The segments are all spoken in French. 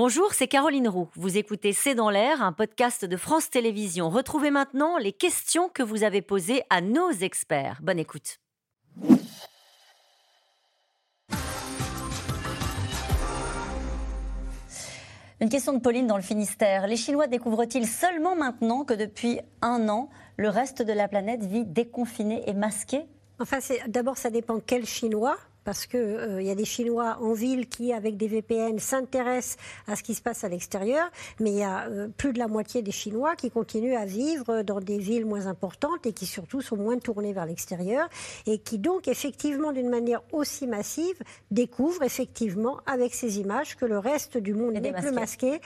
Bonjour, c'est Caroline Roux. Vous écoutez C'est dans l'air, un podcast de France Télévisions. Retrouvez maintenant les questions que vous avez posées à nos experts. Bonne écoute. Une question de Pauline dans le Finistère. Les Chinois découvrent-ils seulement maintenant que depuis un an, le reste de la planète vit déconfiné et masqué Enfin, d'abord, ça dépend quel Chinois parce qu'il euh, y a des Chinois en ville qui, avec des VPN, s'intéressent à ce qui se passe à l'extérieur, mais il y a euh, plus de la moitié des Chinois qui continuent à vivre dans des villes moins importantes et qui surtout sont moins tournés vers l'extérieur et qui donc effectivement d'une manière aussi massive découvrent effectivement avec ces images que le reste du monde n'est plus masqué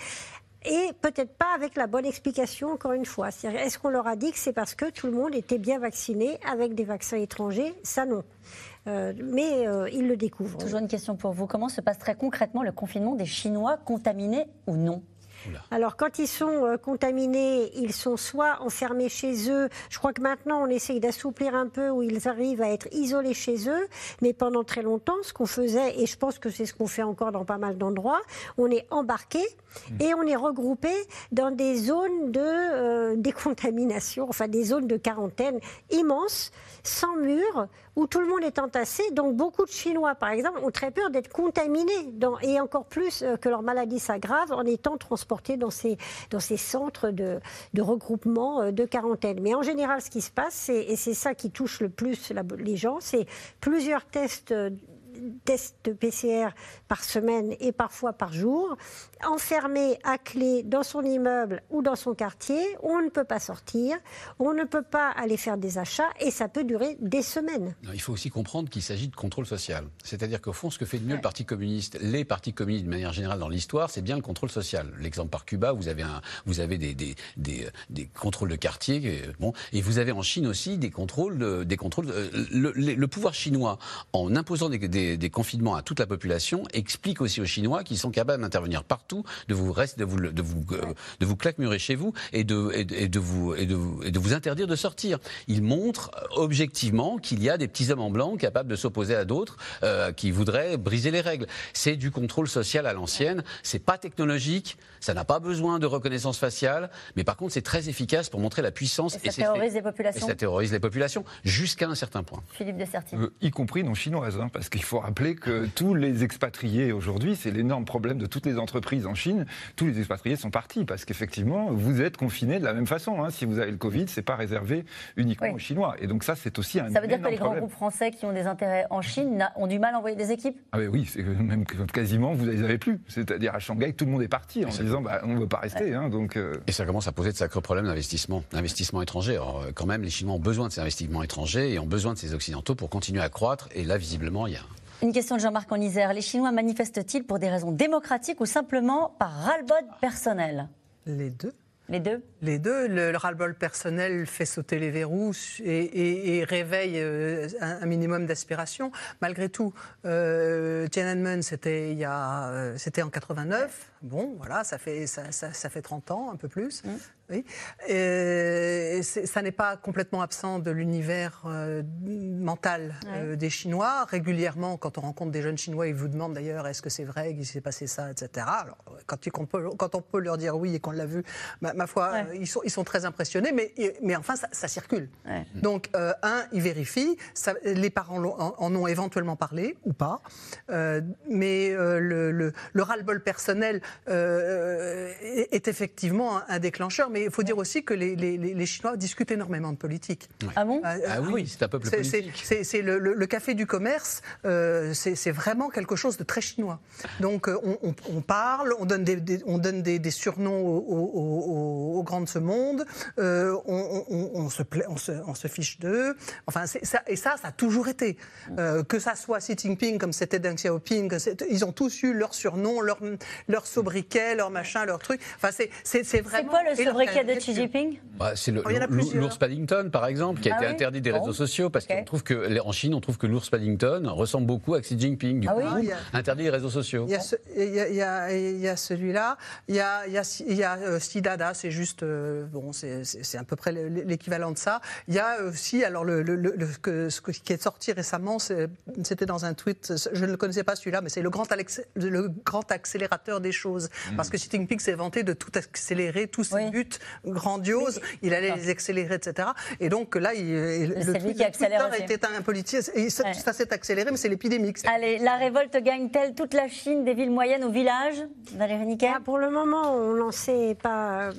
et peut-être pas avec la bonne explication, encore une fois. Est-ce qu'on leur a dit que c'est parce que tout le monde était bien vacciné avec des vaccins étrangers? Ça, non. Euh, mais euh, ils le découvrent. Toujours une question pour vous. Comment se passe très concrètement le confinement des Chinois contaminés ou non? Alors, quand ils sont euh, contaminés, ils sont soit enfermés chez eux. Je crois que maintenant, on essaye d'assouplir un peu où ils arrivent à être isolés chez eux. Mais pendant très longtemps, ce qu'on faisait, et je pense que c'est ce qu'on fait encore dans pas mal d'endroits, on est embarqué mmh. et on est regroupé dans des zones de euh, décontamination, enfin des zones de quarantaine immenses, sans murs, où tout le monde est entassé. Donc, beaucoup de Chinois, par exemple, ont très peur d'être contaminés dans, et encore plus euh, que leur maladie s'aggrave en étant transportés dans ces, dans ces centres de, regroupement euh, de quarantaine. Mais en général, ce qui se passe, et c'est ça qui touche le plus les gens, c'est plusieurs tests euh, tests de PCR par semaine et parfois par jour, enfermé à clé dans son immeuble ou dans son quartier, on ne peut pas sortir, on ne peut pas aller faire des achats et ça peut durer des semaines. il faut aussi comprendre qu'il s'agit de contrôle social. C'est-à-dire qu'au fond, ce que fait de mieux le Parti communiste, les partis communistes de manière générale dans l'histoire, c'est bien le contrôle social. L'exemple par Cuba, vous avez, un, vous avez des, des, des, des contrôles de quartier, euh, bon, et vous avez en Chine aussi des contrôles. des contrôles euh, le, le, pouvoir chinois, en imposant des, des, confinements à toute la population, explique aussi aux Chinois qu'ils sont capables d'intervenir partout, de vous, rester, de vous, de vous, euh, de vous claquemurer chez vous et de, et, de vous, et, de, et de vous interdire de sortir. Ils montrent objectivement qu'il y a des petits hommes en blanc capables de s'opposer à d'autres euh, qui voudraient briser les règles. C'est du contrôle social à l'ancienne. C'est pas technologique. Ça n'a pas besoin de reconnaissance faciale. Mais par contre, c'est très efficace pour montrer la puissance. Et ça terrorise les populations. Et ça terrorise les populations jusqu'à un certain point. Philippe de euh, y compris non chinoises, hein, parce qu'il faut rappeler que tous les expatriés aujourd'hui, c'est l'énorme problème de toutes les entreprises en Chine. Tous les expatriés sont partis parce qu'effectivement, vous êtes confinés de la même façon. Hein. Si vous avez le Covid, c'est pas réservé uniquement aux Chinois. Et donc ça, c'est aussi un. Ça veut dire que les grands groupes français qui ont des intérêts en Chine ont du mal à envoyer des équipes? Ah oui, c'est même quasiment vous les avez plus. C'est-à-dire à Shanghai, tout le monde est parti en disant bah, on ne veut pas rester. Hein, donc. Euh. Et ça commence à poser de sacrés problèmes d'investissement, d'investissement étranger. Alors, quand même, les Chinois ont besoin de ces investissements étrangers et ont besoin de ces occidentaux pour continuer à croître. Et là, visiblement, il y a une question de Jean-Marc en Isère. Les Chinois manifestent-ils pour des raisons démocratiques ou simplement par ras-le-bol personnel? Les deux. Les deux? Les deux. Le, ras-le-bol personnel fait sauter les verrous et, réveille euh, un, minimum d'aspiration. Malgré tout, euh, Tiananmen, c'était, euh, en 89. Bon, voilà, ça fait, ça, ça, fait 30 ans, un peu plus. Mmh. Oui. Et ça n'est pas complètement absent de l'univers euh, mental euh, des Chinois. Régulièrement, quand on rencontre des jeunes Chinois, ils vous demandent d'ailleurs est-ce que c'est vrai qu'il s'est passé ça, etc. Alors, quand, on peut, quand on peut leur dire oui et qu'on l'a vu, ma, foi, ils, sont, ils sont très impressionnés, mais, mais enfin, ça, circule. Donc, euh, un, ils vérifient. Ça, les parents en, ont éventuellement parlé ou pas. mais le, le, le ras-le-bol personnel est effectivement un déclencheur. Mais il faut dire aussi que les, Chinois discutent énormément de politique. Ah bon? Ah, ah oui, c'est un peuple politique. C'est le, café du commerce, euh, c'est vraiment quelque chose de très chinois. Donc euh, on, parle, on donne des, on donne des, surnoms aux, grands de ce monde, euh, on, se on, se, on, se, fiche d'eux. Enfin, ça, et ça, ça a toujours été. que ça soit Xi Jinping comme c'était Deng Xiaoping, ils ont tous eu leur surnom, leur, leur sobriquet, leur machin, leur truc. Enfin, c'est vraiment. C'est quoi le sobriquet qu'il y a de Xi Jinping bah, C'est Oh, l'ours Paddington, par exemple, qui a Ah été oui interdit des Bon. réseaux sociaux parce Ok. qu'on trouve que en Chine, on trouve que l'ours Paddington ressemble beaucoup à Xi Jinping. Du Ah coup, oui il y a- interdit les réseaux sociaux. Il y a, ce- il y a- il y a- il y a celui-là, il y a, il y a, il y a euh, Sidada, c'est juste, euh, bon, c'est- à peu près l'équivalent de ça. Il y a aussi, alors le, le- le- le- que- ce qui est sorti récemment, c'était dans un tweet, je ne le connaissais pas celui-là, mais c'est le grand, le grand accélérateur des choses. Parce que Xi Jinping s'est vanté de tout accélérer, tous ses Oui. buts grandioses, il allait les accélérer, etc. Et donc là, il, le tweet- qui accélère était un politicien, et ça, Ouais. ça s'est accéléré, mais c'est l'épidémie. Allez, la révolte gagne-t-elle toute la Chine, des villes moyennes aux villages Valérie Niquet? Ah, pour le moment, on n'en sait pas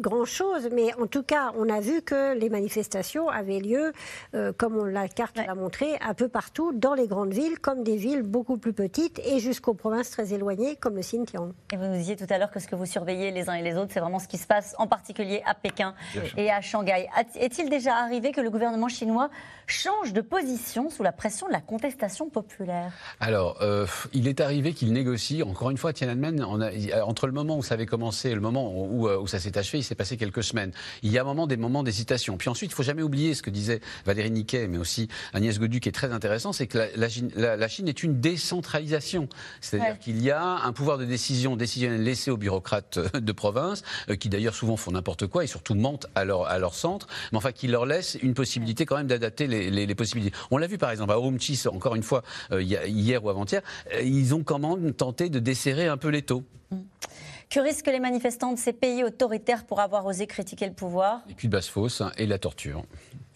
grand-chose, mais en tout cas, on a vu que les manifestations avaient lieu, euh, comme on, la carte Ouais. l'a montré, un peu partout, dans les grandes villes, comme des villes beaucoup plus petites, et jusqu'aux provinces très éloignées, comme le Xinjiang. Et vous nous disiez tout à l'heure que ce que vous surveillez les uns et les autres, c'est vraiment ce qui se passe en particulier à Pékin et à Shanghai. Est-il déjà arrivé que le gouvernement chinois change de position sous la pression de la contestation populaire? Alors, euh, il est arrivé qu'il négocie. Encore une fois, Tiananmen, on a- il- entre le moment où ça avait commencé et le moment où, où, euh, où ça s'est achevé, il s'est passé quelques semaines. Il y a un moment, des moments d'hésitation. Puis ensuite, il faut jamais oublier ce que disait Valérie Niquet, mais aussi Agnès Godu, qui est très intéressant, c'est que la, la Chine, la- la Chine est une décentralisation. C'est-à-dire Ouais. qu'il y a un pouvoir de décision décisionnel laissé aux bureaucrates euh, de province, euh, qui d'ailleurs souvent font n'importe quoi et surtout mentent à leur, à leur centre, mais enfin qui leur laisse une possibilité quand même d'adapter les, les- les possibilités. On l'a vu par exemple à Urumqi, encore une fois, euh, hier ou avant-hier, ils ont quand même tenté de desserrer un peu les taux. Que risquent les manifestants de ces pays autoritaires pour avoir osé critiquer le pouvoir? Les culs de basse-fosse hein, et la torture.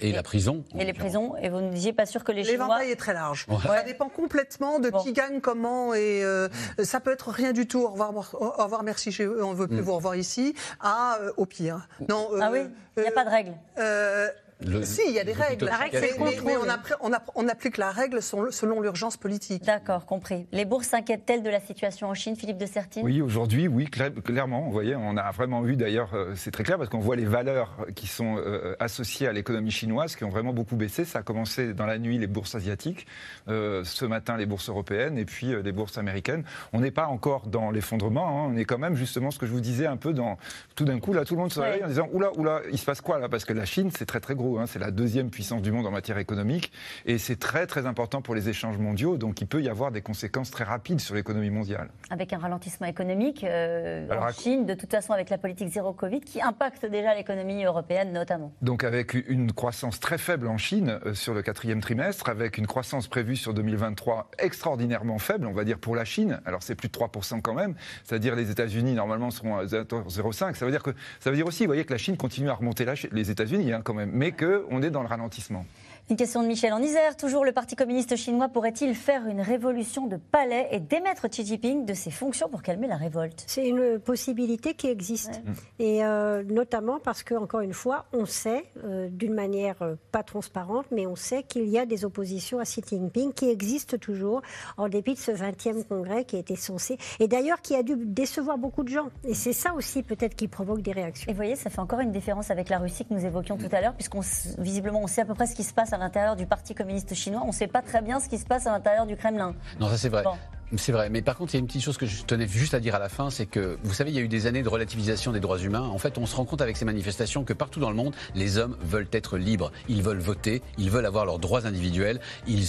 Et, la prison. et les prisons Et vous nous disiez pas sûr que les, Chinois... L'éventail est très large. Ouais. Ça dépend complètement de Bon. qui gagne, comment, et euh, ça peut être rien du tout. Au revoir, au revoir merci chez eux, on veut plus vous revoir ici, à euh, au pire. Non, Ah oui Il n'y a pas de règle Euh, Le- si, il y a des le règles. La règle, c'est le mais, mais- on, appré- on app- on applique la règle selon, selon l'urgence politique. D'accord, compris. Les bourses s'inquiètent-elles de la situation en Chine, Philippe de Sertine? Oui, aujourd'hui, oui, cla- clairement. Vous voyez, on a vraiment vu d'ailleurs, euh, c'est très clair parce qu'on voit les valeurs qui sont euh, associées à l'économie chinoise qui ont vraiment beaucoup baissé. Ça a commencé dans la nuit les bourses asiatiques, euh, ce matin les bourses européennes et puis euh, les bourses américaines. On n'est pas encore dans l'effondrement. hein. on est quand même justement ce que je vous disais un peu dans. Tout d'un coup, là, tout le monde se Ouais. réveille en disant oula, oula, il se passe quoi là? Parce que la Chine, c'est très très gros. Hein. c'est la deuxième puissance du monde en matière économique et c'est très très important pour les échanges mondiaux. Donc il peut y avoir des conséquences très rapides sur l'économie mondiale. Avec un ralentissement économique euh, Alors, en Chine, de toute façon avec la politique zéro Covid, qui impacte déjà l'économie européenne notamment. Donc avec une croissance très faible en Chine euh, sur le quatrième trimestre, avec une croissance prévue sur 2023 extraordinairement faible, on va dire pour la Chine. Alors c'est plus de 3% quand même, c'est-à-dire les États-Unis normalement seront à 0,5. Ça veut dire que ça veut dire aussi, vous voyez, que la Chine continue à remonter la les États-Unis hein, quand même, mais que on est dans le ralentissement. Une question de Michel en Isère. Toujours, le Parti communiste chinois pourrait-il faire une révolution de palais et démettre Xi Jinping de ses fonctions pour calmer la révolte? C'est une possibilité qui existe. Et euh, notamment parce que, encore une fois, on sait, euh, d'une manière euh, pas transparente, mais on sait qu'il y a des oppositions à Xi Jinping qui existent toujours, en dépit de ce 20e congrès qui était censé. Et d'ailleurs, qui a dû décevoir beaucoup de gens. Et c'est ça aussi, peut-être, qui provoque des réactions. Et vous voyez, ça fait encore une différence avec la Russie que nous évoquions tout à l'heure, puisqu'on visiblement on sait à peu près ce qui se passe à l'intérieur du Parti communiste chinois. On ne sait pas très bien ce qui se passe à l'intérieur du Kremlin. Non, ça c'est vrai. Bon. C'est vrai, mais par contre, il y a une petite chose que je tenais juste à dire à la fin, c'est que, vous savez, il y a eu des années de relativisation des droits humains. En fait, on se rend compte avec ces manifestations que partout dans le monde, les hommes veulent être libres. Ils veulent voter, ils veulent avoir leurs droits individuels. Ils,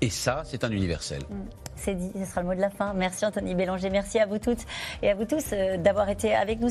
et ça, c'est un universel. C'est dit, ce sera le mot de la fin. Merci Anthony Bélanger, merci à vous toutes et à vous tous euh, d'avoir été avec nous.